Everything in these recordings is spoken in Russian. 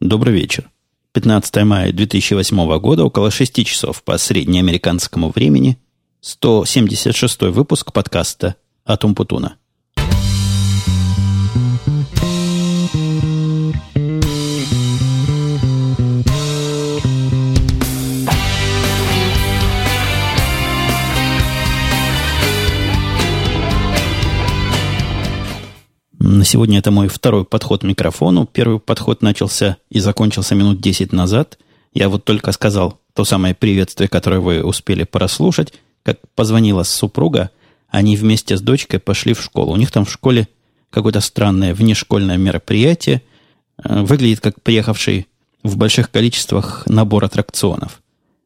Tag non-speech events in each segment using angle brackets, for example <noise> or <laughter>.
Добрый вечер. 15 мая 2008 года, около 6 часов по среднеамериканскому времени, 176 выпуск подкаста «Атум Путуна». Сегодня это мой второй подход к микрофону. Первый подход начался и закончился минут 10 назад. Я вот только сказал то самое приветствие, которое вы успели прослушать, как позвонила супруга, они вместе с дочкой пошли в школу. У них там в школе какое-то странное внешкольное мероприятие. Э, выглядит как приехавший в больших количествах набор аттракционов.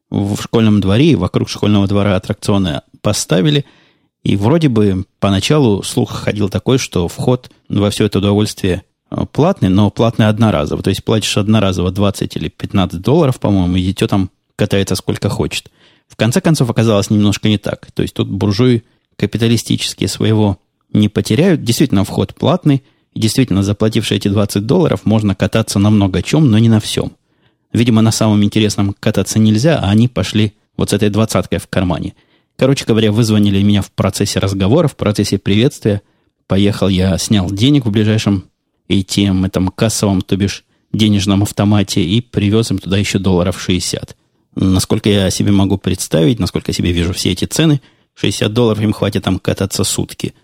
В школьном дворе и вокруг школьного двора аттракционы поставили – и вроде бы поначалу слух ходил такой, что вход во все это удовольствие э, платный, но платный одноразово. То есть платишь одноразово 20 или 15 долларов, по-моему, и дитё там катается сколько хочет. В конце концов оказалось немножко не так. То есть тут буржуи капиталистические своего не потеряют. Действительно, вход платный. Действительно, заплатившие эти 20 долларов, можно кататься на много чем, но не на всем. Видимо, на самом интересном кататься нельзя, а они пошли вот с этой двадцаткой в кармане – Короче говоря, вызвонили меня в процессе разговора, в процессе приветствия. Поехал я, снял денег в ближайшем ATM, этом кассовом, то бишь денежном автомате, и привез им туда еще долларов 60. Насколько я себе могу представить, насколько я себе вижу все эти цены, 60 долларов им хватит там кататься сутки.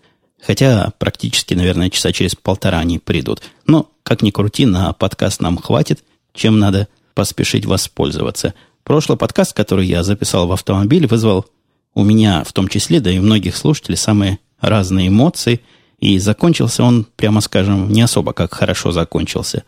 Хотя практически, наверное, часа через полтора они придут. Но, как ни крути, на подкаст нам хватит, чем надо поспешить воспользоваться. Прошлый подкаст, который я записал в автомобиле, вызвал у меня в том числе, да и у многих слушателей, самые разные эмоции. И закончился он, прямо скажем, не особо как хорошо закончился.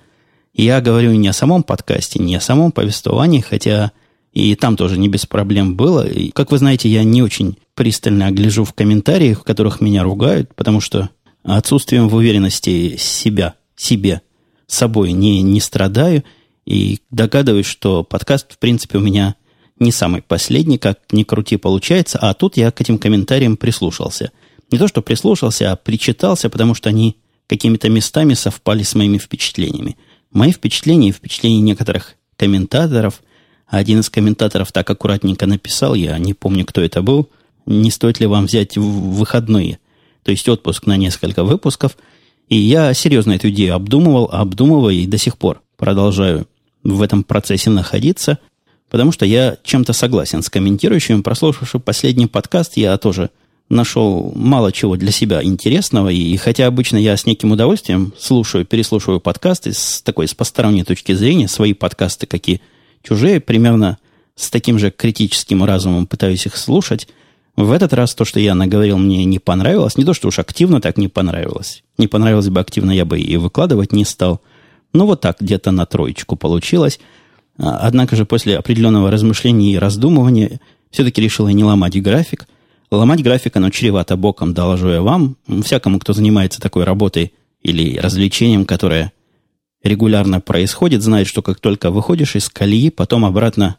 Я говорю не о самом подкасте, не о самом повествовании, хотя и там тоже не без проблем было. И, как вы знаете, я не очень пристально огляжу в комментариях, в которых меня ругают, потому что отсутствием в уверенности себя, себе, собой не, не страдаю. И догадываюсь, что подкаст, в принципе, у меня не самый последний, как ни крути получается, а тут я к этим комментариям прислушался. Не то, что прислушался, а причитался, потому что они какими-то местами совпали с моими впечатлениями. Мои впечатления и впечатления некоторых комментаторов, один из комментаторов так аккуратненько написал, я не помню, кто это был, не стоит ли вам взять выходные, то есть отпуск на несколько выпусков. И я серьезно эту идею обдумывал, обдумываю и до сих пор продолжаю в этом процессе находиться. Потому что я чем-то согласен с комментирующим. Прослушавший последний подкаст, я тоже нашел мало чего для себя интересного. И хотя обычно я с неким удовольствием слушаю, переслушиваю подкасты с такой, с посторонней точки зрения, свои подкасты, какие чужие, примерно с таким же критическим разумом пытаюсь их слушать. В этот раз то, что я наговорил, мне не понравилось. Не то, что уж активно так не понравилось. Не понравилось бы активно, я бы и выкладывать не стал. Но вот так где-то на троечку получилось. А, однако же после определенного размышления и раздумывания все-таки решила не ломать график. Ломать график, оно чревато боком, доложу я вам. Всякому, кто занимается такой работой или развлечением, которое регулярно происходит, знает, что как только выходишь из колеи, потом обратно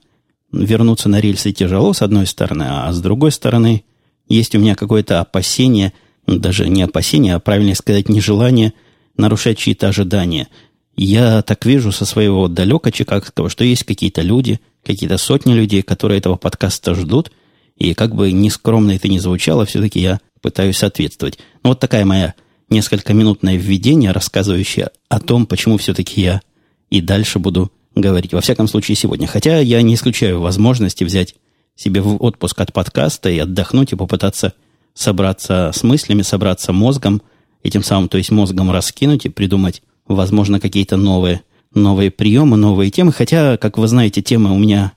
вернуться на рельсы тяжело, с одной стороны, а с другой стороны, есть у меня какое-то опасение, даже не опасение, а правильнее сказать, нежелание нарушать чьи-то ожидания – я так вижу со своего далека чикагского, что есть какие-то люди, какие-то сотни людей, которые этого подкаста ждут, и как бы нескромно это ни звучало, все-таки я пытаюсь соответствовать. Ну, вот такая моя несколько минутное введение, рассказывающее о том, почему все-таки я и дальше буду говорить. Во всяком случае, сегодня. Хотя я не исключаю возможности взять себе в отпуск от подкаста и отдохнуть, и попытаться собраться с мыслями, собраться мозгом, этим самым, то есть мозгом раскинуть и придумать возможно, какие-то новые, новые приемы, новые темы. Хотя, как вы знаете, темы у меня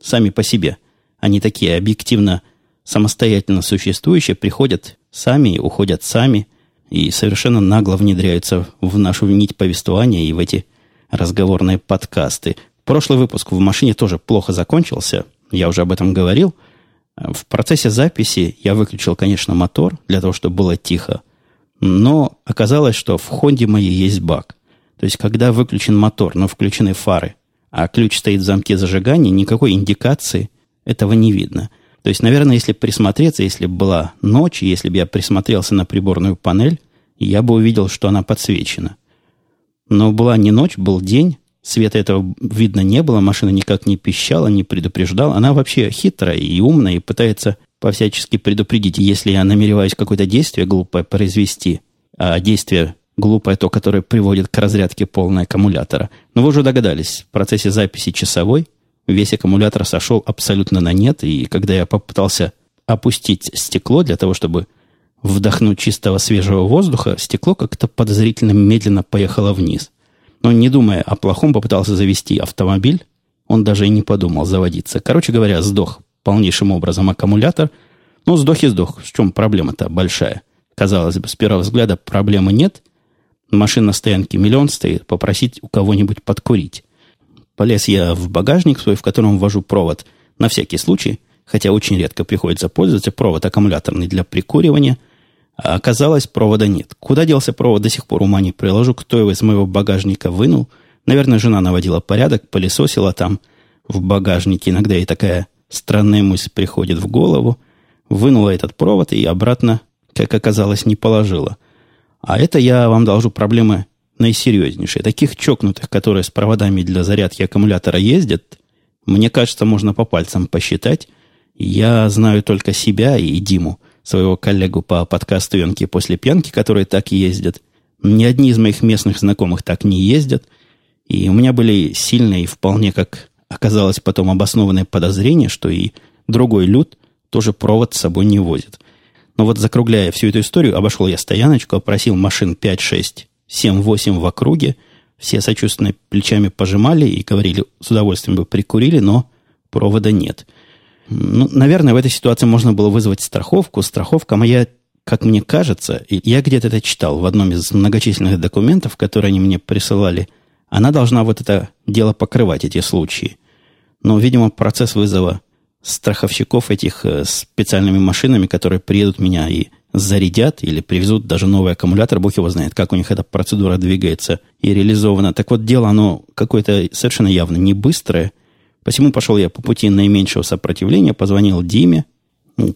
сами по себе. Они такие объективно, самостоятельно существующие, приходят сами, уходят сами и совершенно нагло внедряются в нашу нить повествования и в эти разговорные подкасты. Прошлый выпуск в машине тоже плохо закончился. Я уже об этом говорил. В процессе записи я выключил, конечно, мотор для того, чтобы было тихо. Но оказалось, что в Хонде моей есть баг. То есть, когда выключен мотор, но включены фары, а ключ стоит в замке зажигания, никакой индикации этого не видно. То есть, наверное, если присмотреться, если бы была ночь, если бы я присмотрелся на приборную панель, я бы увидел, что она подсвечена. Но была не ночь, был день, Света этого видно не было, машина никак не пищала, не предупреждала. Она вообще хитрая и умная, и пытается повсячески предупредить, если я намереваюсь какое-то действие глупое произвести, а действие глупое то, которое приводит к разрядке полной аккумулятора. Но вы уже догадались, в процессе записи часовой весь аккумулятор сошел абсолютно на нет, и когда я попытался опустить стекло для того, чтобы вдохнуть чистого свежего воздуха, стекло как-то подозрительно медленно поехало вниз. Но не думая о плохом, попытался завести автомобиль. Он даже и не подумал заводиться. Короче говоря, сдох полнейшим образом аккумулятор. Ну, сдох и сдох. В чем проблема-то большая? Казалось бы, с первого взгляда проблемы нет. Машина на стоянке миллион стоит. Попросить у кого-нибудь подкурить. Полез я в багажник свой, в котором ввожу провод. На всякий случай, хотя очень редко приходится пользоваться, провод аккумуляторный для прикуривания – а оказалось, провода нет. Куда делся провод, до сих пор ума не приложу. Кто его из моего багажника вынул? Наверное, жена наводила порядок, пылесосила там в багажнике. Иногда и такая странная мысль приходит в голову. Вынула этот провод и обратно, как оказалось, не положила. А это я вам должу проблемы наисерьезнейшие. Таких чокнутых, которые с проводами для зарядки аккумулятора ездят, мне кажется, можно по пальцам посчитать. Я знаю только себя и Диму – своего коллегу по подкасту «Янки после пьянки», которые так ездят. Ни одни из моих местных знакомых так не ездят. И у меня были сильные и вполне, как оказалось потом, обоснованные подозрения, что и другой люд тоже провод с собой не возит. Но вот закругляя всю эту историю, обошел я стояночку, опросил машин 5, 6, 7, 8 в округе. Все сочувственно плечами пожимали и говорили, с удовольствием бы прикурили, но провода нет. Ну, наверное, в этой ситуации можно было вызвать страховку. Страховка моя, как мне кажется, и я где-то это читал в одном из многочисленных документов, которые они мне присылали, она должна вот это дело покрывать, эти случаи. Но, видимо, процесс вызова страховщиков этих э, специальными машинами, которые приедут меня и зарядят или привезут даже новый аккумулятор, бог его знает, как у них эта процедура двигается и реализована. Так вот, дело оно какое-то совершенно явно не быстрое – Посему пошел я по пути наименьшего сопротивления, позвонил Диме,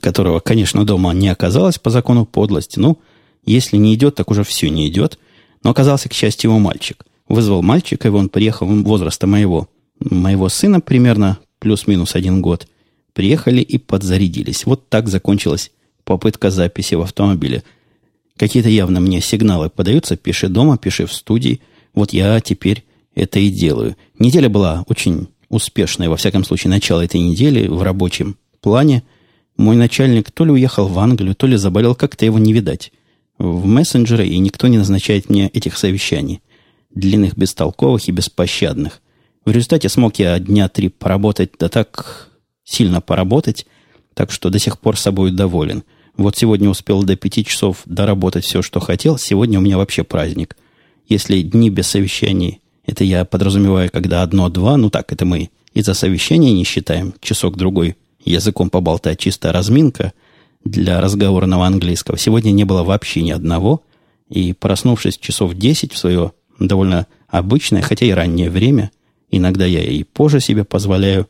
которого, конечно, дома не оказалось по закону подлости. Ну, если не идет, так уже все не идет. Но оказался, к счастью, его мальчик. Вызвал мальчика, и он приехал возраста моего, моего сына примерно плюс-минус один год. Приехали и подзарядились. Вот так закончилась попытка записи в автомобиле. Какие-то явно мне сигналы подаются. Пиши дома, пиши в студии. Вот я теперь это и делаю. Неделя была очень успешное, во всяком случае, начало этой недели в рабочем плане, мой начальник то ли уехал в Англию, то ли заболел, как-то его не видать. В мессенджеры, и никто не назначает мне этих совещаний. Длинных, бестолковых и беспощадных. В результате смог я дня три поработать, да так сильно поработать, так что до сих пор собой доволен. Вот сегодня успел до пяти часов доработать все, что хотел. Сегодня у меня вообще праздник. Если дни без совещаний это я подразумеваю, когда одно-два, ну так, это мы из-за совещания не считаем, часок-другой языком поболтать, чистая разминка для разговорного английского. Сегодня не было вообще ни одного, и проснувшись часов 10 в свое довольно обычное, хотя и раннее время, иногда я и позже себе позволяю,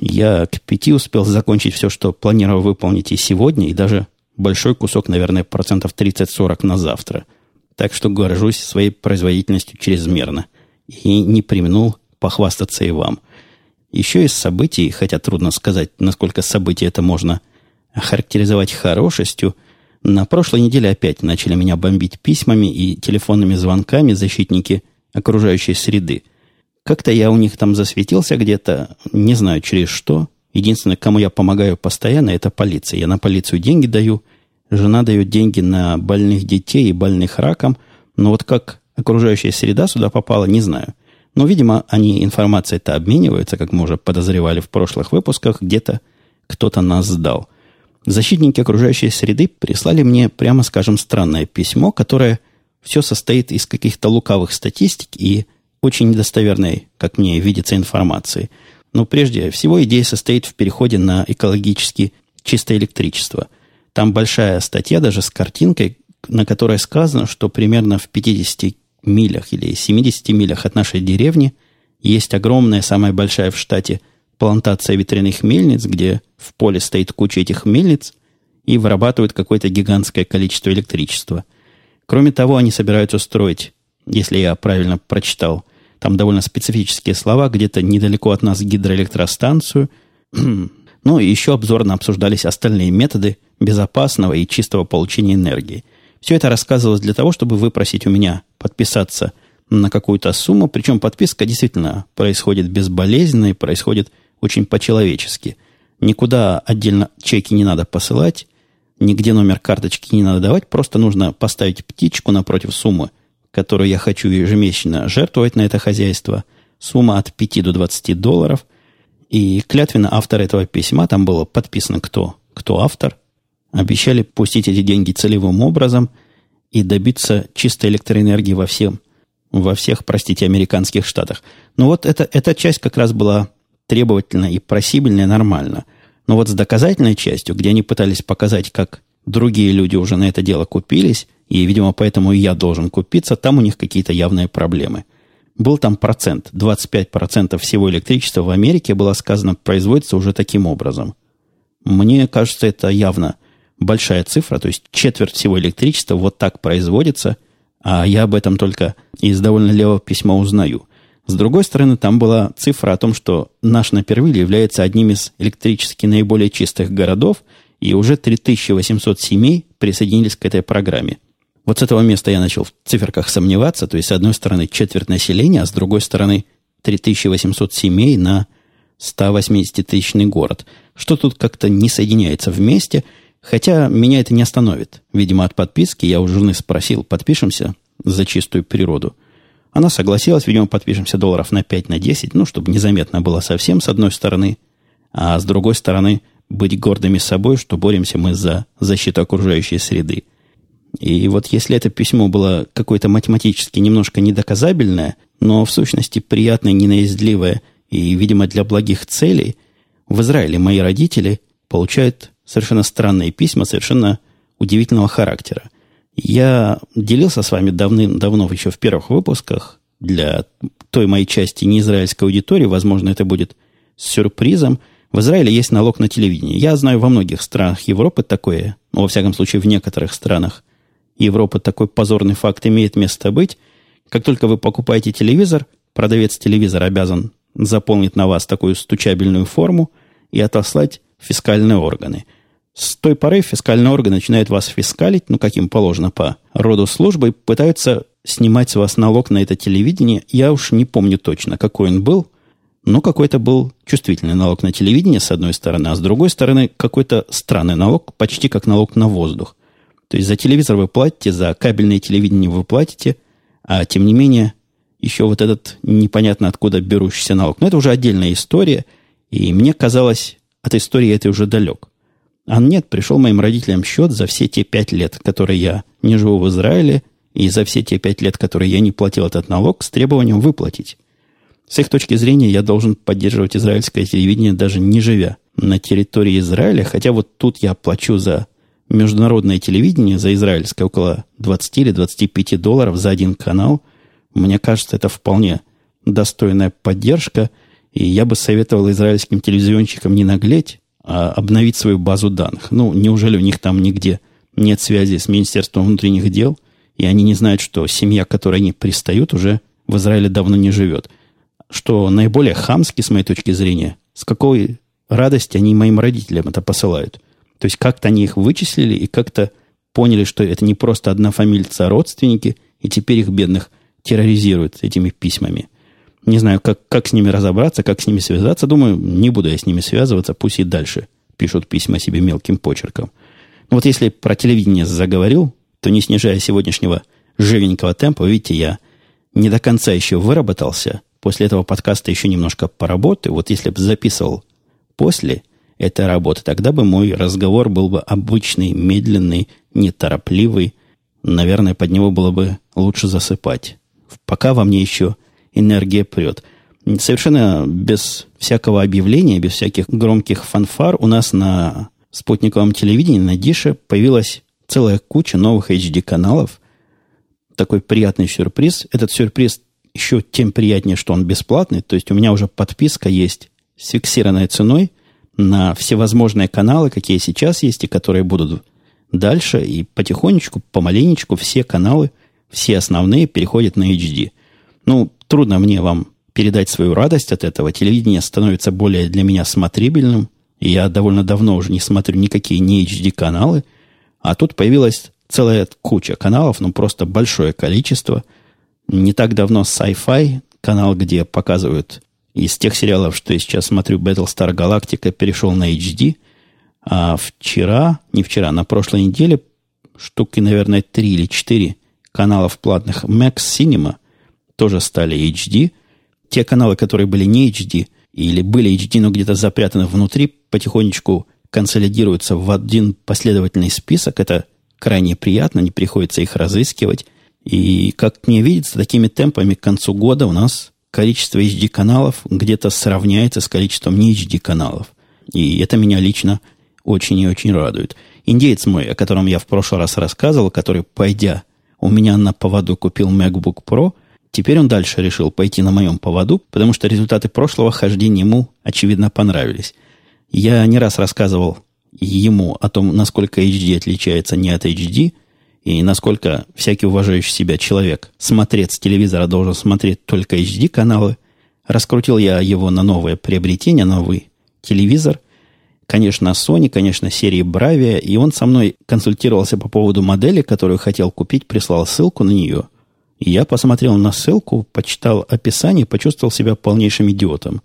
я к пяти успел закончить все, что планировал выполнить и сегодня, и даже большой кусок, наверное, процентов 30-40 на завтра. Так что горжусь своей производительностью чрезмерно и не применул похвастаться и вам. Еще из событий, хотя трудно сказать, насколько события это можно характеризовать хорошестью, на прошлой неделе опять начали меня бомбить письмами и телефонными звонками защитники окружающей среды. Как-то я у них там засветился где-то, не знаю через что. Единственное, кому я помогаю постоянно, это полиция. Я на полицию деньги даю, жена дает деньги на больных детей и больных раком. Но вот как окружающая среда сюда попала, не знаю. Но, видимо, они информацией-то обмениваются, как мы уже подозревали в прошлых выпусках, где-то кто-то нас сдал. Защитники окружающей среды прислали мне, прямо скажем, странное письмо, которое все состоит из каких-то лукавых статистик и очень недостоверной, как мне видится, информации. Но прежде всего идея состоит в переходе на экологически чистое электричество. Там большая статья даже с картинкой, на которой сказано, что примерно в 50 милях или 70 милях от нашей деревни есть огромная, самая большая в штате плантация ветряных мельниц, где в поле стоит куча этих мельниц и вырабатывают какое-то гигантское количество электричества. Кроме того, они собираются строить, если я правильно прочитал, Там довольно специфические слова, где-то недалеко от нас гидроэлектростанцию. <clears throat> ну и еще обзорно обсуждались остальные методы безопасного и чистого получения энергии. Все это рассказывалось для того, чтобы выпросить у меня подписаться на какую-то сумму, причем подписка действительно происходит безболезненно и происходит очень по-человечески. Никуда отдельно чеки не надо посылать, нигде номер карточки не надо давать, просто нужно поставить птичку напротив суммы, которую я хочу ежемесячно жертвовать на это хозяйство. Сумма от 5 до 20 долларов. И клятвенно автор этого письма, там было подписано, кто, кто автор, обещали пустить эти деньги целевым образом и добиться чистой электроэнергии во всем, во всех, простите, американских штатах. Но вот это, эта часть как раз была требовательна и просибельная нормально. Но вот с доказательной частью, где они пытались показать, как другие люди уже на это дело купились, и, видимо, поэтому и я должен купиться, там у них какие-то явные проблемы. Был там процент, 25% всего электричества в Америке, было сказано, производится уже таким образом. Мне кажется, это явно большая цифра, то есть четверть всего электричества вот так производится, а я об этом только из довольно левого письма узнаю. С другой стороны, там была цифра о том, что наш Напервиль является одним из электрически наиболее чистых городов, и уже 3800 семей присоединились к этой программе. Вот с этого места я начал в циферках сомневаться, то есть, с одной стороны, четверть населения, а с другой стороны, 3800 семей на 180-тысячный город. Что тут как-то не соединяется вместе, хотя меня это не остановит. Видимо, от подписки я у жены спросил, подпишемся за чистую природу – она согласилась, видимо, подпишемся долларов на 5, на 10, ну, чтобы незаметно было совсем с одной стороны, а с другой стороны быть гордыми собой, что боремся мы за защиту окружающей среды. И вот если это письмо было какое-то математически немножко недоказабельное, но в сущности приятное, ненаездливое и, видимо, для благих целей, в Израиле мои родители получают совершенно странные письма, совершенно удивительного характера. Я делился с вами давным-давно еще в первых выпусках для той моей части неизраильской аудитории, возможно, это будет сюрпризом. В Израиле есть налог на телевидение. Я знаю во многих странах Европы такое, ну, во всяком случае, в некоторых странах Европы такой позорный факт имеет место быть. Как только вы покупаете телевизор, продавец телевизора обязан заполнить на вас такую стучабельную форму и отослать в фискальные органы – с той поры фискальные органы начинают вас фискалить, ну, каким положено по роду службы, и пытаются снимать с вас налог на это телевидение. Я уж не помню точно, какой он был, но какой-то был чувствительный налог на телевидение, с одной стороны, а с другой стороны, какой-то странный налог, почти как налог на воздух. То есть за телевизор вы платите, за кабельное телевидение вы платите, а тем не менее еще вот этот непонятно откуда берущийся налог. Но это уже отдельная история, и мне казалось, от истории этой уже далек. А нет, пришел моим родителям счет за все те пять лет, которые я не живу в Израиле, и за все те пять лет, которые я не платил этот налог, с требованием выплатить. С их точки зрения, я должен поддерживать израильское телевидение, даже не живя на территории Израиля, хотя вот тут я плачу за международное телевидение, за израильское около 20 или 25 долларов за один канал. Мне кажется, это вполне достойная поддержка, и я бы советовал израильским телевизионщикам не наглеть, а, обновить свою базу данных. Ну, неужели у них там нигде нет связи с Министерством внутренних дел, и они не знают, что семья, которой они пристают, уже в Израиле давно не живет. Что наиболее хамски, с моей точки зрения, с какой радости они моим родителям это посылают. То есть как-то они их вычислили и как-то поняли, что это не просто одна фамильца, а родственники, и теперь их бедных терроризируют этими письмами. Не знаю, как, как с ними разобраться, как с ними связаться. Думаю, не буду я с ними связываться, пусть и дальше пишут письма себе мелким почерком. Но вот если про телевидение заговорил, то не снижая сегодняшнего живенького темпа, видите, я не до конца еще выработался. После этого подкаста еще немножко поработаю. Вот если бы записывал после этой работы, тогда бы мой разговор был бы обычный, медленный, неторопливый. Наверное, под него было бы лучше засыпать. Пока во мне еще энергия прет. Совершенно без всякого объявления, без всяких громких фанфар у нас на спутниковом телевидении, на Дише, появилась целая куча новых HD-каналов. Такой приятный сюрприз. Этот сюрприз еще тем приятнее, что он бесплатный. То есть у меня уже подписка есть с фиксированной ценой на всевозможные каналы, какие сейчас есть и которые будут дальше. И потихонечку, помаленечку все каналы, все основные переходят на HD. Ну, трудно мне вам передать свою радость от этого. Телевидение становится более для меня смотрибельным. И я довольно давно уже не смотрю никакие не HD-каналы. А тут появилась целая куча каналов, ну просто большое количество. Не так давно Sci-Fi, канал, где показывают из тех сериалов, что я сейчас смотрю, Battlestar Galactica, перешел на HD. А вчера, не вчера, на прошлой неделе штуки, наверное, три или четыре каналов платных Max Cinema тоже стали HD. Те каналы, которые были не HD или были HD, но где-то запрятаны внутри, потихонечку консолидируются в один последовательный список. Это крайне приятно, не приходится их разыскивать. И, как мне видится, такими темпами к концу года у нас количество HD-каналов где-то сравняется с количеством не HD-каналов. И это меня лично очень и очень радует. Индеец мой, о котором я в прошлый раз рассказывал, который, пойдя у меня на поводу купил MacBook Pro, теперь он дальше решил пойти на моем поводу, потому что результаты прошлого хождения ему, очевидно, понравились. Я не раз рассказывал ему о том, насколько HD отличается не от HD, и насколько всякий уважающий себя человек, смотреть с телевизора, должен смотреть только HD-каналы. Раскрутил я его на новое приобретение, новый телевизор – конечно, Sony, конечно, серии Bravia, и он со мной консультировался по поводу модели, которую хотел купить, прислал ссылку на нее. Я посмотрел на ссылку, почитал описание, почувствовал себя полнейшим идиотом.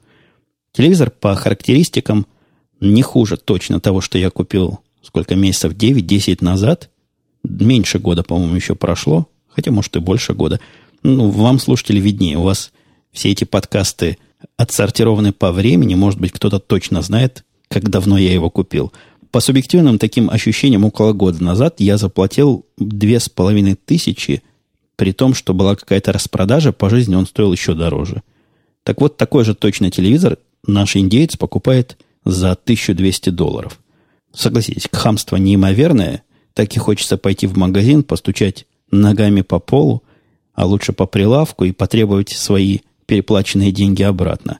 Телевизор по характеристикам не хуже точно того, что я купил сколько месяцев, 9-10 назад. Меньше года, по-моему, еще прошло. Хотя, может, и больше года. Ну, вам, слушатели, виднее. У вас все эти подкасты отсортированы по времени. Может быть, кто-то точно знает, как давно я его купил. По субъективным таким ощущениям, около года назад я заплатил две с половиной тысячи, при том, что была какая-то распродажа, по жизни он стоил еще дороже. Так вот, такой же точно телевизор наш индеец покупает за 1200 долларов. Согласитесь, хамство неимоверное. Так и хочется пойти в магазин, постучать ногами по полу, а лучше по прилавку и потребовать свои переплаченные деньги обратно.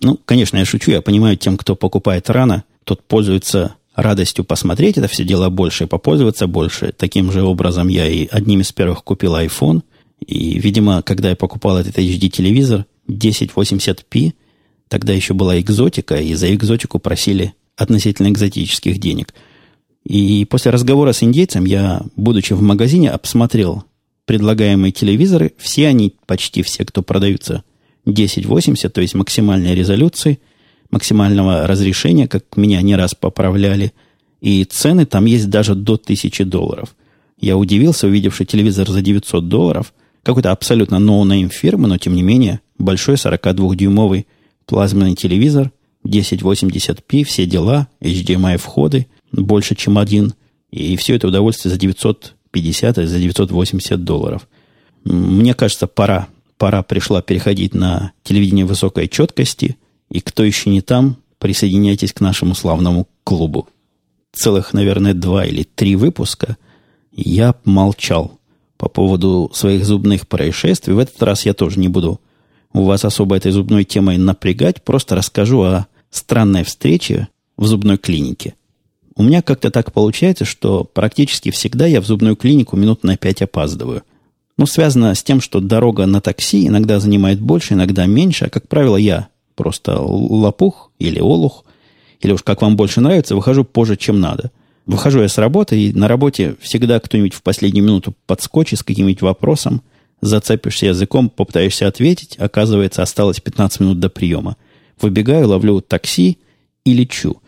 Ну, конечно, я шучу, я понимаю, тем, кто покупает рано, тот пользуется радостью посмотреть это все дело больше и попользоваться больше. Таким же образом я и одним из первых купил iPhone. И, видимо, когда я покупал этот HD-телевизор 1080p, тогда еще была экзотика, и за экзотику просили относительно экзотических денег. И после разговора с индейцем я, будучи в магазине, обсмотрел предлагаемые телевизоры. Все они, почти все, кто продаются 1080, то есть максимальной резолюции, максимального разрешения, как меня не раз поправляли. И цены там есть даже до 1000 долларов. Я удивился, увидевший телевизор за 900 долларов. Какой-то абсолютно ноунейм фирмы, но тем не менее большой 42-дюймовый плазменный телевизор, 1080p, все дела, HDMI входы, больше, чем один. И все это удовольствие за 950 за 980 долларов. Мне кажется, пора пора пришла переходить на телевидение высокой четкости. И кто еще не там, присоединяйтесь к нашему славному клубу. Целых, наверное, два или три выпуска я молчал по поводу своих зубных происшествий. В этот раз я тоже не буду у вас особо этой зубной темой напрягать, просто расскажу о странной встрече в зубной клинике. У меня как-то так получается, что практически всегда я в зубную клинику минут на пять опаздываю. Ну, связано с тем, что дорога на такси иногда занимает больше, иногда меньше, а, как правило, я просто лопух или олух, или уж как вам больше нравится, выхожу позже, чем надо. Выхожу я с работы, и на работе всегда кто-нибудь в последнюю минуту подскочит с каким-нибудь вопросом, зацепишься языком, попытаешься ответить, оказывается, осталось 15 минут до приема. Выбегаю, ловлю такси и лечу.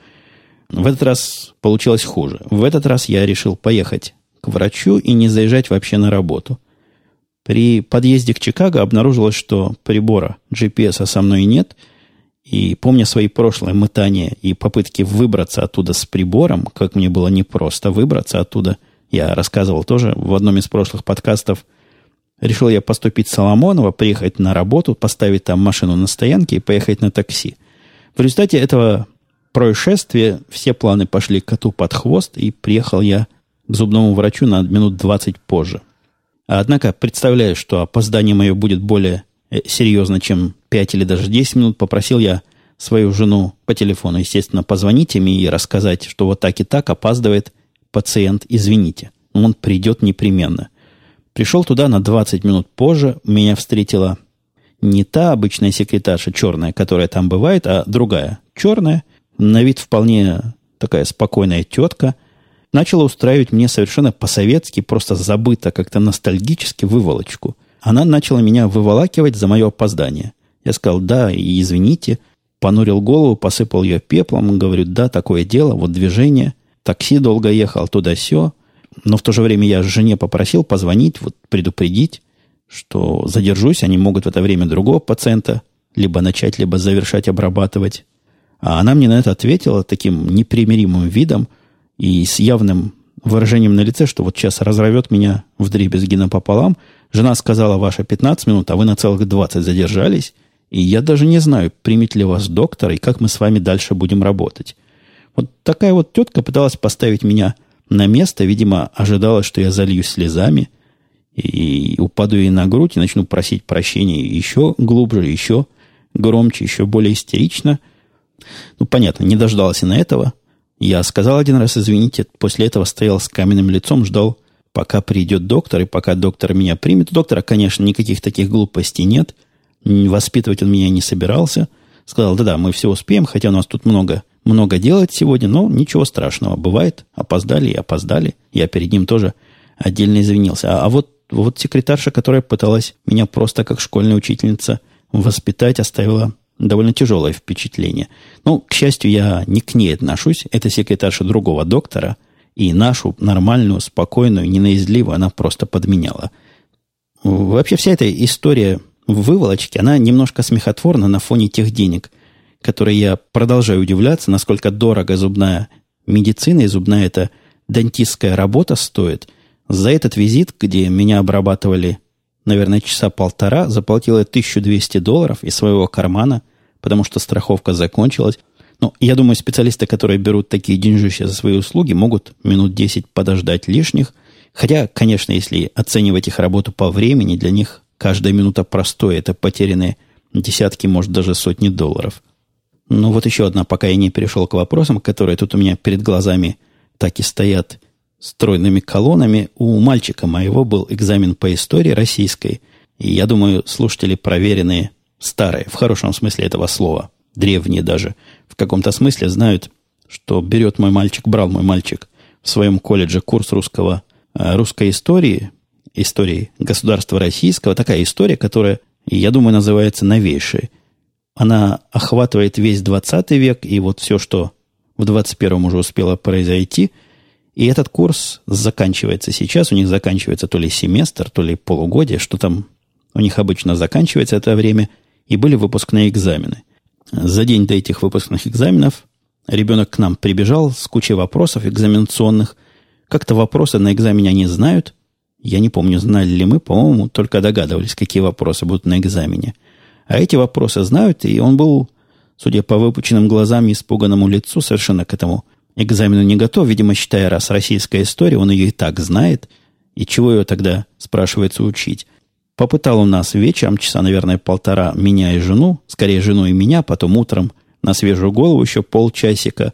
В этот раз получилось хуже. В этот раз я решил поехать к врачу и не заезжать вообще на работу. При подъезде к Чикаго обнаружилось, что прибора GPS со мной нет. И помня свои прошлые мытания и попытки выбраться оттуда с прибором, как мне было непросто выбраться оттуда, я рассказывал тоже в одном из прошлых подкастов, решил я поступить в Соломоново, приехать на работу, поставить там машину на стоянке и поехать на такси. В результате этого происшествия все планы пошли коту под хвост, и приехал я к зубному врачу на минут 20 позже – Однако, представляю, что опоздание мое будет более э, серьезно, чем 5 или даже 10 минут, попросил я свою жену по телефону, естественно, позвонить им и рассказать, что вот так и так опаздывает пациент, извините. Он придет непременно. Пришел туда на 20 минут позже, меня встретила не та обычная секретарша черная, которая там бывает, а другая, черная, на вид вполне такая спокойная тетка, начала устраивать мне совершенно по-советски, просто забыто, как-то ностальгически выволочку. Она начала меня выволакивать за мое опоздание. Я сказал, да, и извините, понурил голову, посыпал ее пеплом, говорю, да, такое дело, вот движение, такси долго ехал, туда-сё, но в то же время я жене попросил позвонить, вот предупредить, что задержусь, они могут в это время другого пациента либо начать, либо завершать обрабатывать. А она мне на это ответила таким непримиримым видом и с явным выражением на лице, что вот сейчас разорвет меня в дребезги напополам. Жена сказала, ваша 15 минут, а вы на целых 20 задержались. И я даже не знаю, примет ли вас доктор и как мы с вами дальше будем работать. Вот такая вот тетка пыталась поставить меня на место, видимо, ожидала, что я зальюсь слезами и упаду ей на грудь и начну просить прощения еще глубже, еще громче, еще более истерично – ну, понятно, не дождался на этого. Я сказал один раз, извините, после этого стоял с каменным лицом, ждал, пока придет доктор, и пока доктор меня примет. У доктора, конечно, никаких таких глупостей нет. Воспитывать он меня не собирался. Сказал, да-да, мы все успеем, хотя у нас тут много, много делать сегодня, но ничего страшного. Бывает, опоздали и опоздали. Я перед ним тоже отдельно извинился. А, а вот, вот секретарша, которая пыталась меня просто как школьная учительница воспитать, оставила довольно тяжелое впечатление. Ну, к счастью, я не к ней отношусь. Это секретарша другого доктора. И нашу нормальную, спокойную, ненаизливую она просто подменяла. Вообще вся эта история выволочки, она немножко смехотворна на фоне тех денег, которые я продолжаю удивляться, насколько дорого зубная медицина и зубная эта дантистская работа стоит. За этот визит, где меня обрабатывали наверное, часа полтора, заплатила 1200 долларов из своего кармана, потому что страховка закончилась. Ну, я думаю, специалисты, которые берут такие деньжища за свои услуги, могут минут 10 подождать лишних. Хотя, конечно, если оценивать их работу по времени, для них каждая минута простой, это потерянные десятки, может, даже сотни долларов. Ну, вот еще одна, пока я не перешел к вопросам, которые тут у меня перед глазами так и стоят стройными колоннами. У мальчика моего был экзамен по истории российской. И я думаю, слушатели проверенные, старые, в хорошем смысле этого слова, древние даже, в каком-то смысле знают, что берет мой мальчик, брал мой мальчик в своем колледже курс русского, э, русской истории, истории государства российского, такая история, которая, я думаю, называется новейшей. Она охватывает весь 20 век, и вот все, что в 21 уже успело произойти – и этот курс заканчивается сейчас. У них заканчивается то ли семестр, то ли полугодие, что там у них обычно заканчивается это время. И были выпускные экзамены. За день до этих выпускных экзаменов ребенок к нам прибежал с кучей вопросов экзаменационных. Как-то вопросы на экзамене они знают. Я не помню, знали ли мы, по-моему, только догадывались, какие вопросы будут на экзамене. А эти вопросы знают, и он был, судя по выпученным глазам и испуганному лицу, совершенно к этому экзамену не готов, видимо, считая, раз российская история, он ее и так знает. И чего ее тогда, спрашивается, учить? Попытал у нас вечером, часа, наверное, полтора, меня и жену, скорее жену и меня, потом утром на свежую голову еще полчасика.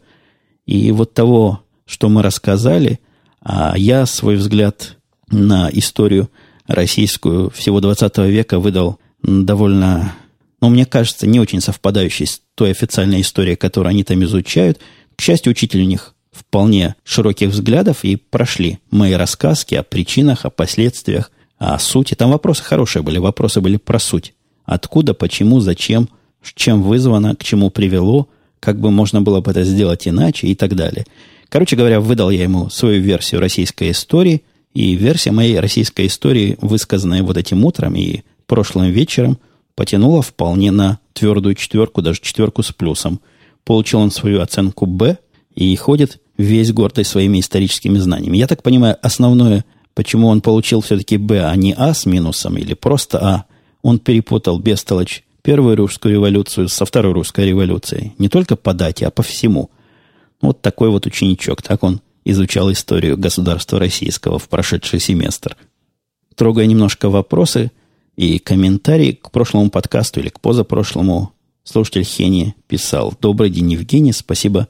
И вот того, что мы рассказали, а я свой взгляд на историю российскую всего 20 века выдал довольно, ну, мне кажется, не очень совпадающей с той официальной историей, которую они там изучают – к счастью, учитель у них вполне широких взглядов и прошли мои рассказки о причинах, о последствиях, о сути. Там вопросы хорошие были, вопросы были про суть. Откуда, почему, зачем, чем вызвано, к чему привело, как бы можно было бы это сделать иначе и так далее. Короче говоря, выдал я ему свою версию российской истории, и версия моей российской истории, высказанная вот этим утром и прошлым вечером, потянула вполне на твердую четверку, даже четверку с плюсом – Получил он свою оценку «Б» и ходит весь гордый своими историческими знаниями. Я так понимаю, основное, почему он получил все-таки «Б», а не «А» с минусом или просто «А», он перепутал бестолочь первую русскую революцию со второй русской революцией. Не только по дате, а по всему. Вот такой вот ученичок. Так он изучал историю государства российского в прошедший семестр. Трогая немножко вопросы и комментарии к прошлому подкасту или к позапрошлому, Слушатель Хени писал. Добрый день, Евгений, спасибо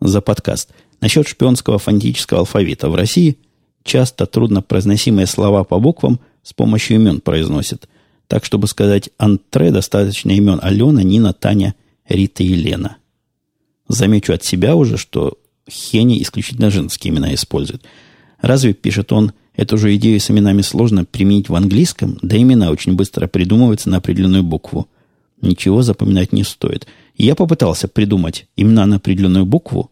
за подкаст. Насчет шпионского фонетического алфавита. В России часто труднопроизносимые слова по буквам с помощью имен произносят. Так, чтобы сказать антре, достаточно имен Алена, Нина, Таня, Рита и Лена. Замечу от себя уже, что Хени исключительно женские имена использует. Разве, пишет он, эту же идею с именами сложно применить в английском, да имена очень быстро придумываются на определенную букву. Ничего запоминать не стоит. Я попытался придумать имена на определенную букву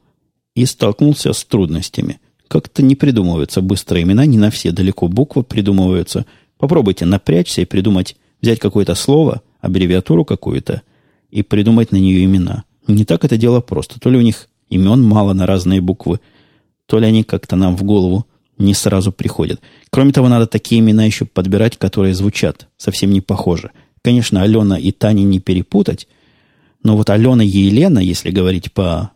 и столкнулся с трудностями. Как-то не придумываются быстро имена, не на все далеко буквы придумываются. Попробуйте напрячься и придумать, взять какое-то слово, аббревиатуру какую-то, и придумать на нее имена. Не так это дело просто. То ли у них имен мало на разные буквы, то ли они как-то нам в голову не сразу приходят. Кроме того, надо такие имена еще подбирать, которые звучат совсем не похоже. Конечно, Алена и Таня не перепутать, но вот Алена и Елена, если говорить по,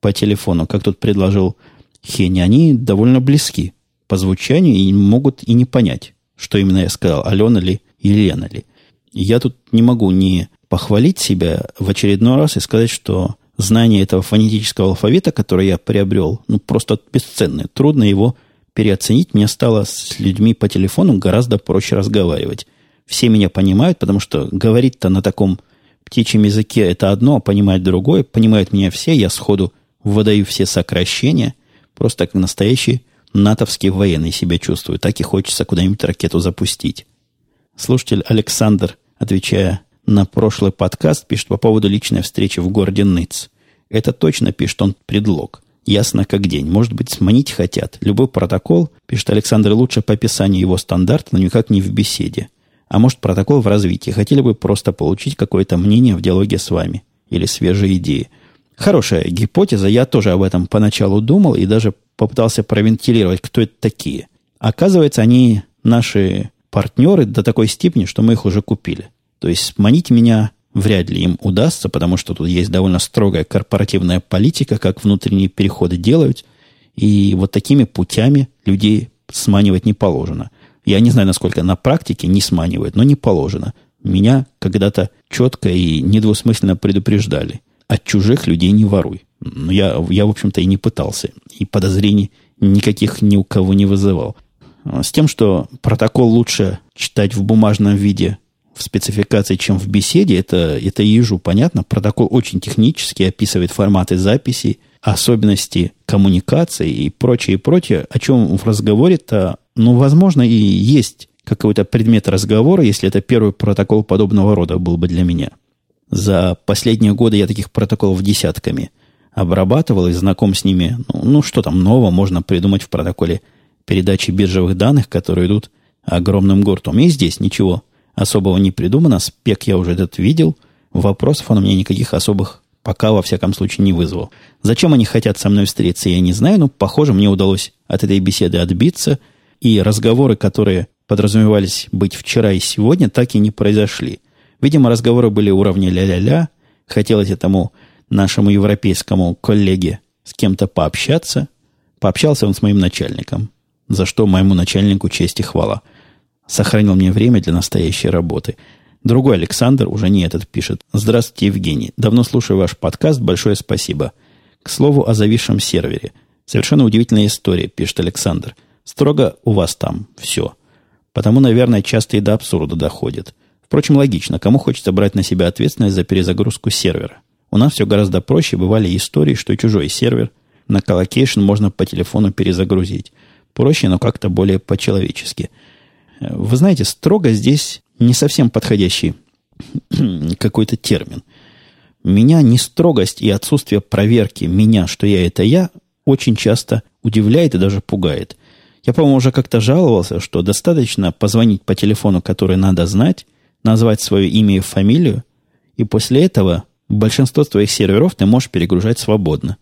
по телефону, как тут предложил Хеня, они довольно близки по звучанию и могут и не понять, что именно я сказал, Алена ли, Елена ли. я тут не могу не похвалить себя в очередной раз и сказать, что знание этого фонетического алфавита, который я приобрел, ну, просто бесценное. Трудно его переоценить. Мне стало с людьми по телефону гораздо проще разговаривать. Все меня понимают, потому что говорить-то на таком птичьем языке это одно, а понимать другое. Понимают меня все, я сходу выдаю все сокращения. Просто как настоящий натовский военный себя чувствую. Так и хочется куда-нибудь ракету запустить. Слушатель Александр, отвечая на прошлый подкаст, пишет по поводу личной встречи в городе Ныц. Это точно, пишет он, предлог. Ясно как день. Может быть, сманить хотят. Любой протокол, пишет Александр, лучше по описанию его стандарта, но никак не в беседе. А может, протокол в развитии. Хотели бы просто получить какое-то мнение в диалоге с вами. Или свежие идеи. Хорошая гипотеза. Я тоже об этом поначалу думал и даже попытался провентилировать, кто это такие. Оказывается, они наши партнеры до такой степени, что мы их уже купили. То есть манить меня вряд ли им удастся, потому что тут есть довольно строгая корпоративная политика, как внутренние переходы делают, и вот такими путями людей сманивать не положено. Я не знаю, насколько на практике не сманивают, но не положено. Меня когда-то четко и недвусмысленно предупреждали. От чужих людей не воруй. Но я, я в общем-то, и не пытался. И подозрений никаких ни у кого не вызывал. С тем, что протокол лучше читать в бумажном виде в спецификации, чем в беседе, это, это ежу понятно. Протокол очень технически описывает форматы записи, особенности коммуникации и прочее, и прочее, о чем в разговоре-то, ну, возможно, и есть какой-то предмет разговора, если это первый протокол подобного рода был бы для меня. За последние годы я таких протоколов десятками обрабатывал и знаком с ними. Ну, ну что там нового можно придумать в протоколе передачи биржевых данных, которые идут огромным гуртом. И здесь ничего особого не придумано. Спек я уже этот видел. Вопросов он у меня никаких особых пока, во всяком случае, не вызвал. Зачем они хотят со мной встретиться, я не знаю, но, похоже, мне удалось от этой беседы отбиться, и разговоры, которые подразумевались быть вчера и сегодня, так и не произошли. Видимо, разговоры были уровня ля-ля-ля. Хотелось этому нашему европейскому коллеге с кем-то пообщаться. Пообщался он с моим начальником, за что моему начальнику честь и хвала – Сохранил мне время для настоящей работы. Другой Александр, уже не этот, пишет. Здравствуйте, Евгений. Давно слушаю ваш подкаст. Большое спасибо. К слову о зависшем сервере. Совершенно удивительная история, пишет Александр. Строго у вас там все. Потому, наверное, часто и до абсурда доходит. Впрочем, логично. Кому хочется брать на себя ответственность за перезагрузку сервера? У нас все гораздо проще. Бывали истории, что чужой сервер на colocation можно по телефону перезагрузить. Проще, но как-то более по-человечески – вы знаете, строго здесь не совсем подходящий <clears throat> какой-то термин. Меня не строгость и отсутствие проверки меня, что я это я, очень часто удивляет и даже пугает. Я, по-моему, уже как-то жаловался, что достаточно позвонить по телефону, который надо знать, назвать свое имя и фамилию, и после этого большинство твоих серверов ты можешь перегружать свободно.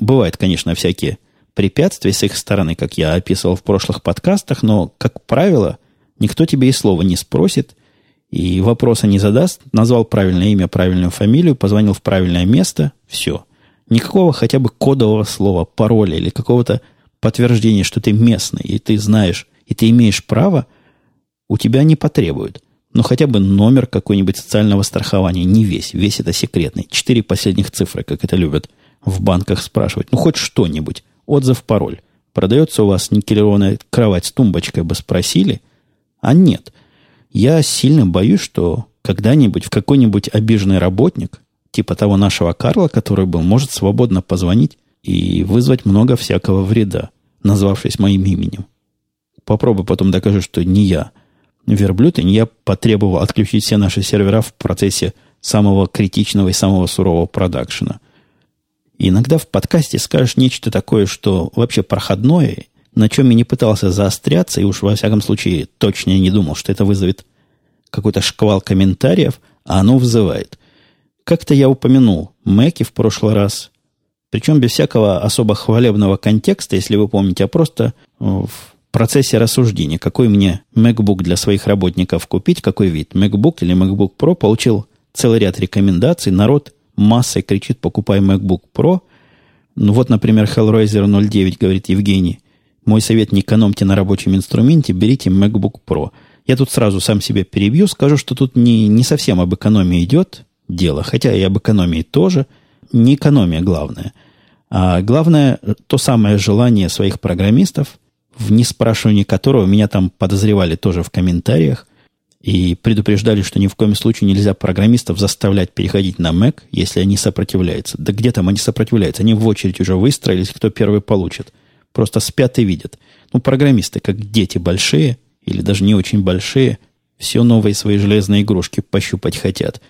Бывают, конечно, всякие препятствий с их стороны, как я описывал в прошлых подкастах, но, как правило, никто тебе и слова не спросит, и вопроса не задаст, назвал правильное имя, правильную фамилию, позвонил в правильное место, все. Никакого хотя бы кодового слова, пароля или какого-то подтверждения, что ты местный, и ты знаешь, и ты имеешь право, у тебя не потребуют. Но хотя бы номер какой-нибудь социального страхования, не весь, весь это секретный. Четыре последних цифры, как это любят в банках спрашивать. Ну, хоть что-нибудь. Отзыв, пароль. Продается у вас никелированная кровать с тумбочкой, бы спросили. А нет. Я сильно боюсь, что когда-нибудь в какой-нибудь обиженный работник, типа того нашего Карла, который был, может свободно позвонить и вызвать много всякого вреда, назвавшись моим именем. Попробуй потом докажи, что не я верблюд, и не я потребовал отключить все наши сервера в процессе самого критичного и самого сурового продакшена. И иногда в подкасте скажешь нечто такое, что вообще проходное, на чем я не пытался заостряться, и уж во всяком случае точно не думал, что это вызовет какой-то шквал комментариев, а оно вызывает. Как-то я упомянул Мэки в прошлый раз, причем без всякого особо хвалебного контекста, если вы помните, а просто в процессе рассуждения, какой мне MacBook для своих работников купить, какой вид, MacBook или MacBook Pro, получил целый ряд рекомендаций. Народ массой кричит, покупай MacBook Pro. Ну вот, например, Hellraiser 09 говорит Евгений, мой совет не экономьте на рабочем инструменте, берите MacBook Pro. Я тут сразу сам себя перебью, скажу, что тут не, не совсем об экономии идет дело, хотя и об экономии тоже. Не экономия главное. А главное, то самое желание своих программистов, в неспрашивании которого меня там подозревали тоже в комментариях, и предупреждали, что ни в коем случае нельзя программистов заставлять переходить на Mac, если они сопротивляются. Да где там они сопротивляются? Они в очередь уже выстроились, кто первый получит. Просто спят и видят. Ну, программисты, как дети большие, или даже не очень большие, все новые свои железные игрушки пощупать хотят.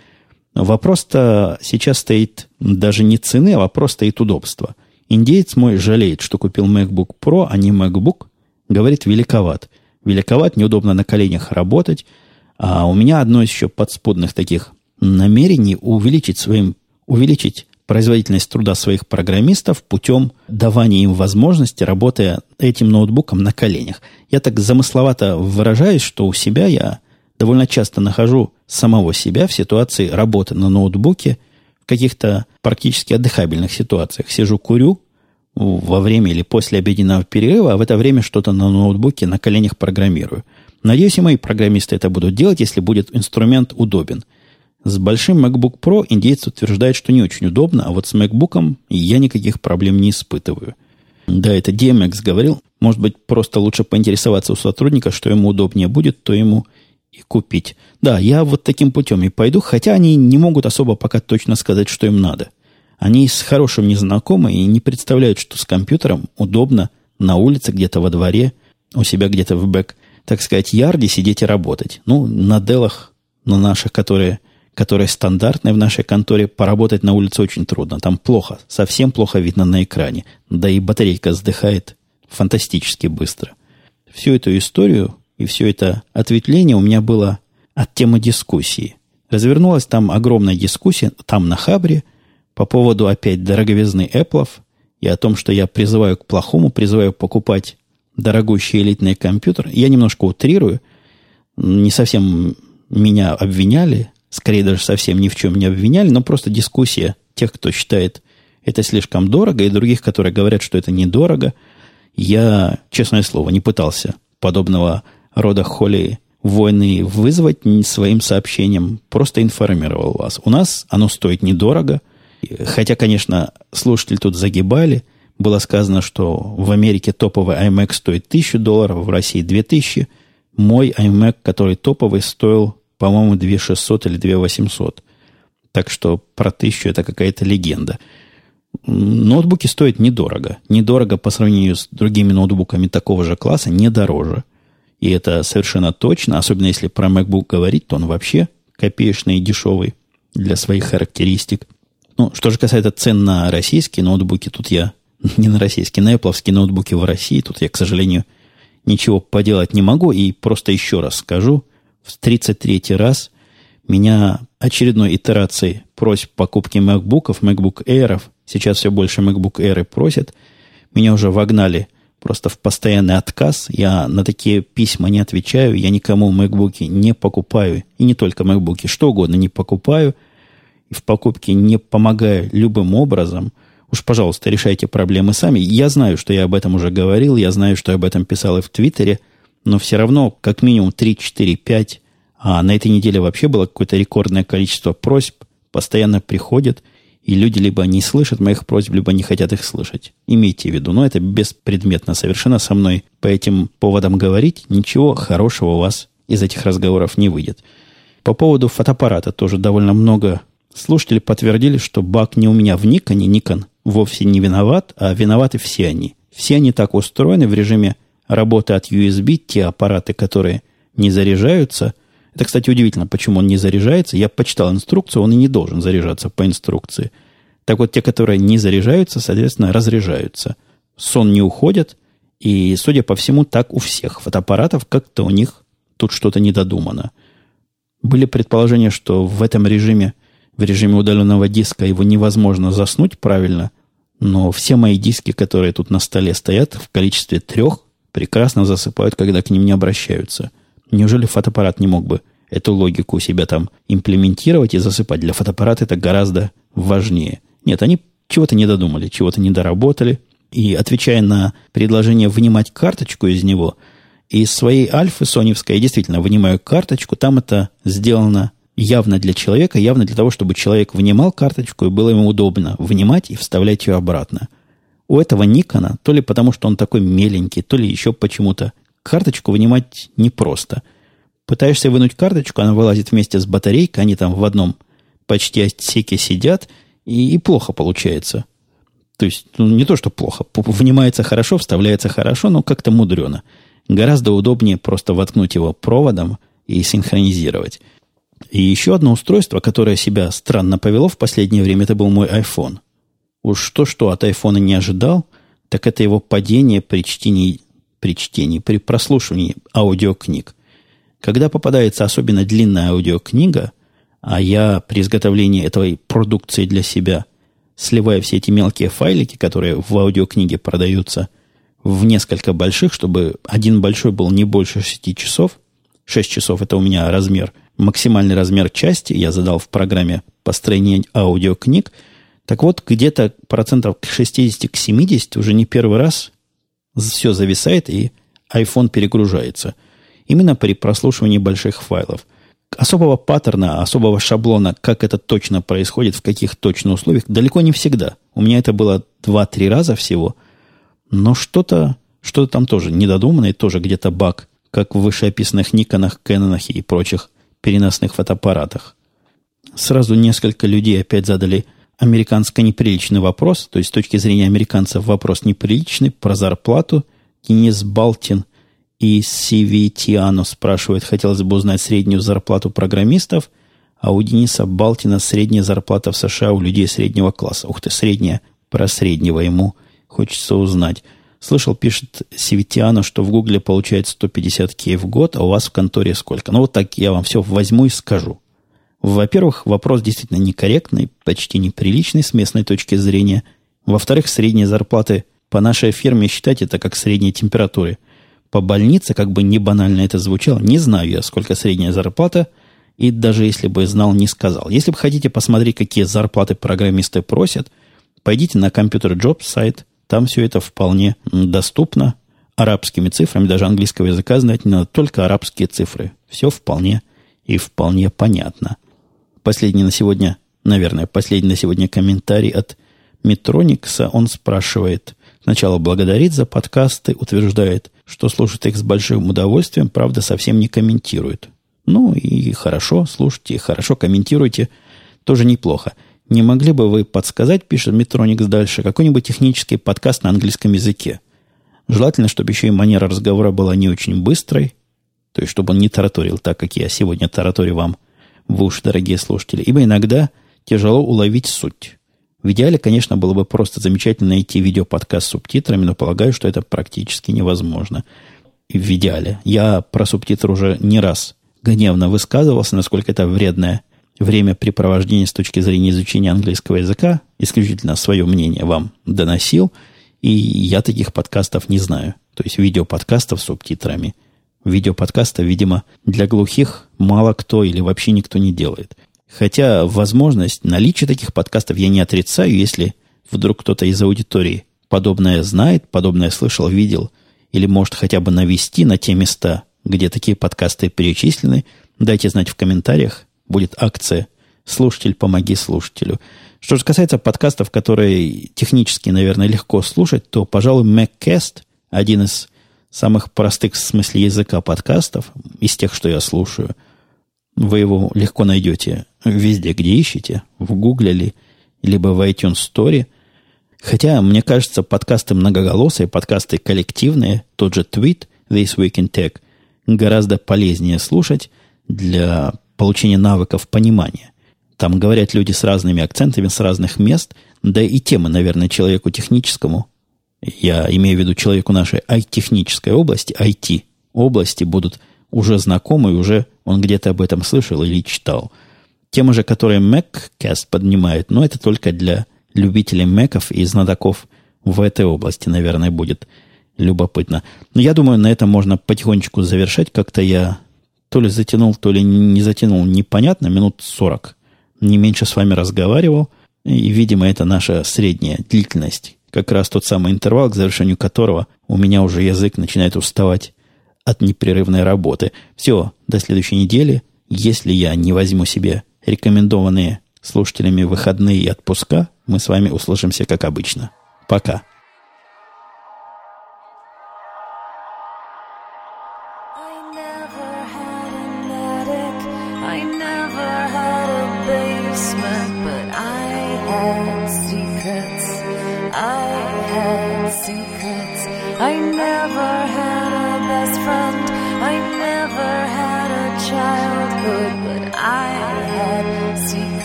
Вопрос-то сейчас стоит даже не цены, а вопрос стоит удобства. Индеец мой жалеет, что купил MacBook Pro, а не MacBook. Говорит, великоват. Великоват, неудобно на коленях работать – а у меня одно из еще подспудных таких намерений увеличить своим, увеличить производительность труда своих программистов путем давания им возможности, работая этим ноутбуком на коленях. Я так замысловато выражаюсь, что у себя я довольно часто нахожу самого себя в ситуации работы на ноутбуке в каких-то практически отдыхабельных ситуациях. Сижу, курю во время или после обеденного перерыва, а в это время что-то на ноутбуке на коленях программирую – Надеюсь, и мои программисты это будут делать, если будет инструмент удобен. С большим MacBook Pro индейец утверждает, что не очень удобно, а вот с MacBook я никаких проблем не испытываю. Да, это DMX говорил. Может быть, просто лучше поинтересоваться у сотрудника, что ему удобнее будет, то ему и купить. Да, я вот таким путем и пойду, хотя они не могут особо пока точно сказать, что им надо. Они с хорошим незнакомы и не представляют, что с компьютером удобно на улице, где-то во дворе, у себя где-то в бэк – так сказать, ярде сидеть и работать. Ну, на делах, на наших, которые, которые стандартные в нашей конторе, поработать на улице очень трудно. Там плохо, совсем плохо видно на экране. Да и батарейка сдыхает фантастически быстро. Всю эту историю и все это ответвление у меня было от темы дискуссии. Развернулась там огромная дискуссия, там на Хабре, по поводу опять дороговизны Apple и о том, что я призываю к плохому, призываю покупать дорогущий элитный компьютер. Я немножко утрирую. Не совсем меня обвиняли, скорее даже совсем ни в чем не обвиняли, но просто дискуссия тех, кто считает это слишком дорого, и других, которые говорят, что это недорого. Я, честное слово, не пытался подобного рода холи войны вызвать своим сообщением, просто информировал вас. У нас оно стоит недорого, хотя, конечно, слушатели тут загибали – было сказано, что в Америке топовый iMac стоит 1000 долларов, в России 2000. Мой iMac, который топовый, стоил, по-моему, 2600 или 2800. Так что про 1000 это какая-то легенда. Ноутбуки стоят недорого. Недорого по сравнению с другими ноутбуками такого же класса, не дороже. И это совершенно точно, особенно если про MacBook говорить, то он вообще копеечный и дешевый для своих характеристик. Ну, что же касается цен на российские ноутбуки, тут я <laughs> не на российские, на Apple ноутбуки в России. Тут я, к сожалению, ничего поделать не могу. И просто еще раз скажу, в 33-й раз меня очередной итерацией просьб покупки MacBookов, MacBook Air, сейчас все больше MacBook Air просят, меня уже вогнали просто в постоянный отказ. Я на такие письма не отвечаю, я никому MacBook не покупаю, и не только MacBook, что угодно не покупаю, и в покупке не помогаю любым образом – Уж, пожалуйста, решайте проблемы сами. Я знаю, что я об этом уже говорил, я знаю, что я об этом писал и в Твиттере, но все равно как минимум 3, 4, 5, а на этой неделе вообще было какое-то рекордное количество просьб, постоянно приходят, и люди либо не слышат моих просьб, либо не хотят их слышать. Имейте в виду, но это беспредметно совершенно со мной по этим поводам говорить, ничего хорошего у вас из этих разговоров не выйдет. По поводу фотоаппарата тоже довольно много слушателей подтвердили, что баг не у меня в Никоне. Никон вовсе не виноват, а виноваты все они. Все они так устроены в режиме работы от USB, те аппараты, которые не заряжаются. Это, кстати, удивительно, почему он не заряжается. Я почитал инструкцию, он и не должен заряжаться по инструкции. Так вот, те, которые не заряжаются, соответственно, разряжаются. Сон не уходит, и, судя по всему, так у всех фотоаппаратов как-то у них тут что-то недодумано. Были предположения, что в этом режиме, в режиме удаленного диска его невозможно заснуть правильно, но все мои диски, которые тут на столе стоят в количестве трех, прекрасно засыпают, когда к ним не обращаются. Неужели фотоаппарат не мог бы эту логику у себя там имплементировать и засыпать? Для фотоаппарата это гораздо важнее. Нет, они чего-то не додумали, чего-то не доработали. И отвечая на предложение вынимать карточку из него – из своей альфы соневской я действительно вынимаю карточку. Там это сделано явно для человека, явно для того, чтобы человек вынимал карточку и было ему удобно вынимать и вставлять ее обратно. У этого Никона, то ли потому, что он такой меленький, то ли еще почему-то, карточку вынимать непросто. Пытаешься вынуть карточку, она вылазит вместе с батарейкой, они там в одном почти отсеке сидят, и, и плохо получается. То есть, ну, не то, что плохо, вынимается хорошо, вставляется хорошо, но как-то мудрено. Гораздо удобнее просто воткнуть его проводом и синхронизировать. И еще одно устройство, которое себя странно повело в последнее время, это был мой iPhone. Уж то-что от iPhone не ожидал, так это его падение при чтении, при чтении, при прослушивании аудиокниг. Когда попадается особенно длинная аудиокнига, а я при изготовлении этой продукции для себя сливаю все эти мелкие файлики, которые в аудиокниге продаются, в несколько больших, чтобы один большой был не больше 6 часов. 6 часов это у меня размер, максимальный размер части. Я задал в программе построения аудиокниг. Так вот, где-то процентов к 60, к 70 уже не первый раз все зависает и iPhone перегружается. Именно при прослушивании больших файлов. Особого паттерна, особого шаблона, как это точно происходит, в каких точно условиях, далеко не всегда. У меня это было 2-3 раза всего – но что-то что там тоже недодуманное, тоже где-то баг, как в вышеописанных Никонах, Кэнонах и прочих переносных фотоаппаратах. Сразу несколько людей опять задали американско-неприличный вопрос, то есть с точки зрения американцев вопрос неприличный, про зарплату. Денис Балтин и Сивитиано спрашивают, хотелось бы узнать среднюю зарплату программистов, а у Дениса Балтина средняя зарплата в США у людей среднего класса. Ух ты, средняя про среднего ему – Хочется узнать. Слышал, пишет Севитиана, что в Гугле получает 150 кей в год, а у вас в конторе сколько? Ну, вот так я вам все возьму и скажу. Во-первых, вопрос действительно некорректный, почти неприличный с местной точки зрения. Во-вторых, средние зарплаты по нашей фирме считать это как средние температуры. По больнице, как бы не банально это звучало, не знаю я, сколько средняя зарплата, и даже если бы знал, не сказал. Если бы хотите посмотреть, какие зарплаты программисты просят, пойдите на компьютер Jobs сайт, там все это вполне доступно арабскими цифрами, даже английского языка знать не надо, только арабские цифры. Все вполне и вполне понятно. Последний на сегодня, наверное, последний на сегодня комментарий от Метроникса. Он спрашивает, сначала благодарит за подкасты, утверждает, что слушает их с большим удовольствием, правда, совсем не комментирует. Ну и хорошо, слушайте, хорошо комментируйте, тоже неплохо. Не могли бы вы подсказать, пишет Метроникс дальше, какой-нибудь технический подкаст на английском языке? Желательно, чтобы еще и манера разговора была не очень быстрой, то есть чтобы он не тараторил так, как я сегодня тараторю вам в уши, дорогие слушатели. Ибо иногда тяжело уловить суть. В идеале, конечно, было бы просто замечательно найти видеоподкаст с субтитрами, но полагаю, что это практически невозможно. В идеале. Я про субтитры уже не раз гневно высказывался, насколько это вредная времяпрепровождение с точки зрения изучения английского языка, исключительно свое мнение вам доносил, и я таких подкастов не знаю. То есть видеоподкастов с субтитрами. Видеоподкаста, видимо, для глухих мало кто или вообще никто не делает. Хотя возможность наличия таких подкастов я не отрицаю, если вдруг кто-то из аудитории подобное знает, подобное слышал, видел, или может хотя бы навести на те места, где такие подкасты перечислены, дайте знать в комментариях, будет акция «Слушатель, помоги слушателю». Что же касается подкастов, которые технически, наверное, легко слушать, то, пожалуй, MacCast, один из самых простых в смысле языка подкастов, из тех, что я слушаю. Вы его легко найдете везде, где ищете, в Гугле ли, либо в iTunes Store. Хотя, мне кажется, подкасты многоголосые, подкасты коллективные, тот же твит This Week in Tech, гораздо полезнее слушать для получения навыков понимания. Там говорят люди с разными акцентами, с разных мест, да и темы, наверное, человеку техническому я имею в виду человеку нашей технической области, IT области будут уже знакомы, уже он где-то об этом слышал или читал. Тема же, которую MacCast поднимает, но это только для любителей Мэков и знатоков в этой области, наверное, будет любопытно. Но я думаю, на этом можно потихонечку завершать. Как-то я то ли затянул, то ли не затянул, непонятно, минут 40. Не меньше с вами разговаривал. И, видимо, это наша средняя длительность как раз тот самый интервал, к завершению которого у меня уже язык начинает уставать от непрерывной работы. Все, до следующей недели. Если я не возьму себе рекомендованные слушателями выходные и отпуска, мы с вами услышимся как обычно. Пока.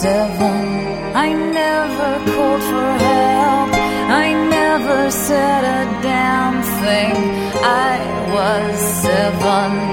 seven. I never called for help. I never said a damn thing. I was seven.